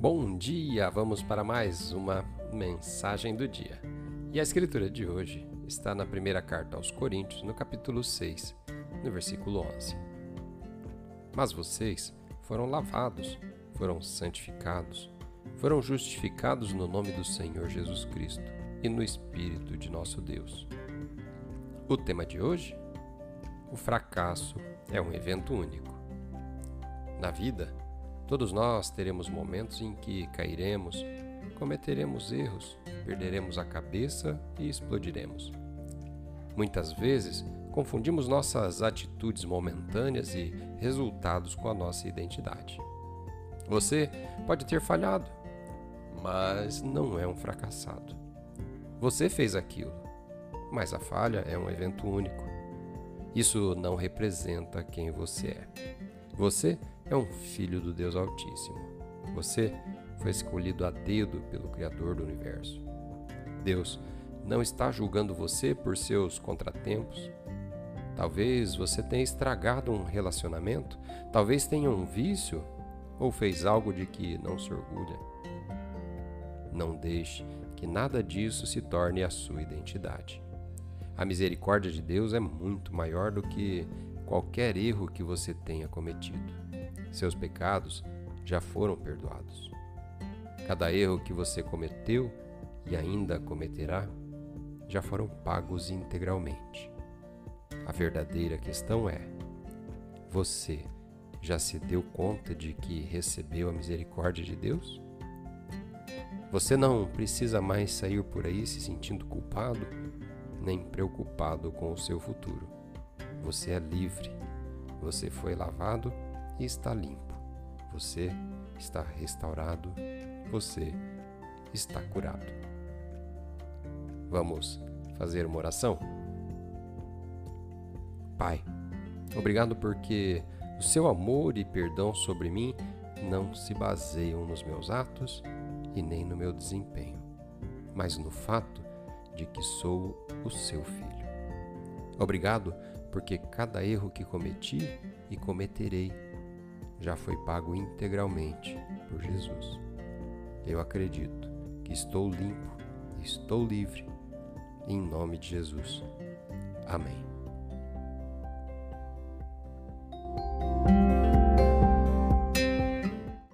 Bom dia! Vamos para mais uma mensagem do dia. E a escritura de hoje está na primeira carta aos Coríntios, no capítulo 6, no versículo 11. Mas vocês foram lavados, foram santificados, foram justificados no nome do Senhor Jesus Cristo e no Espírito de nosso Deus. O tema de hoje? O fracasso é um evento único. Na vida, Todos nós teremos momentos em que cairemos, cometeremos erros, perderemos a cabeça e explodiremos. Muitas vezes, confundimos nossas atitudes momentâneas e resultados com a nossa identidade. Você pode ter falhado, mas não é um fracassado. Você fez aquilo, mas a falha é um evento único. Isso não representa quem você é. Você é um filho do Deus Altíssimo. Você foi escolhido a dedo pelo Criador do universo. Deus não está julgando você por seus contratempos. Talvez você tenha estragado um relacionamento, talvez tenha um vício ou fez algo de que não se orgulha. Não deixe que nada disso se torne a sua identidade. A misericórdia de Deus é muito maior do que qualquer erro que você tenha cometido. Seus pecados já foram perdoados. Cada erro que você cometeu e ainda cometerá já foram pagos integralmente. A verdadeira questão é: você já se deu conta de que recebeu a misericórdia de Deus? Você não precisa mais sair por aí se sentindo culpado nem preocupado com o seu futuro. Você é livre. Você foi lavado e está limpo. Você está restaurado, você está curado. Vamos fazer uma oração? Pai, obrigado porque o seu amor e perdão sobre mim não se baseiam nos meus atos e nem no meu desempenho, mas no fato de que sou o seu filho. Obrigado porque cada erro que cometi e cometerei já foi pago integralmente por Jesus. Eu acredito que estou limpo, estou livre, em nome de Jesus. Amém.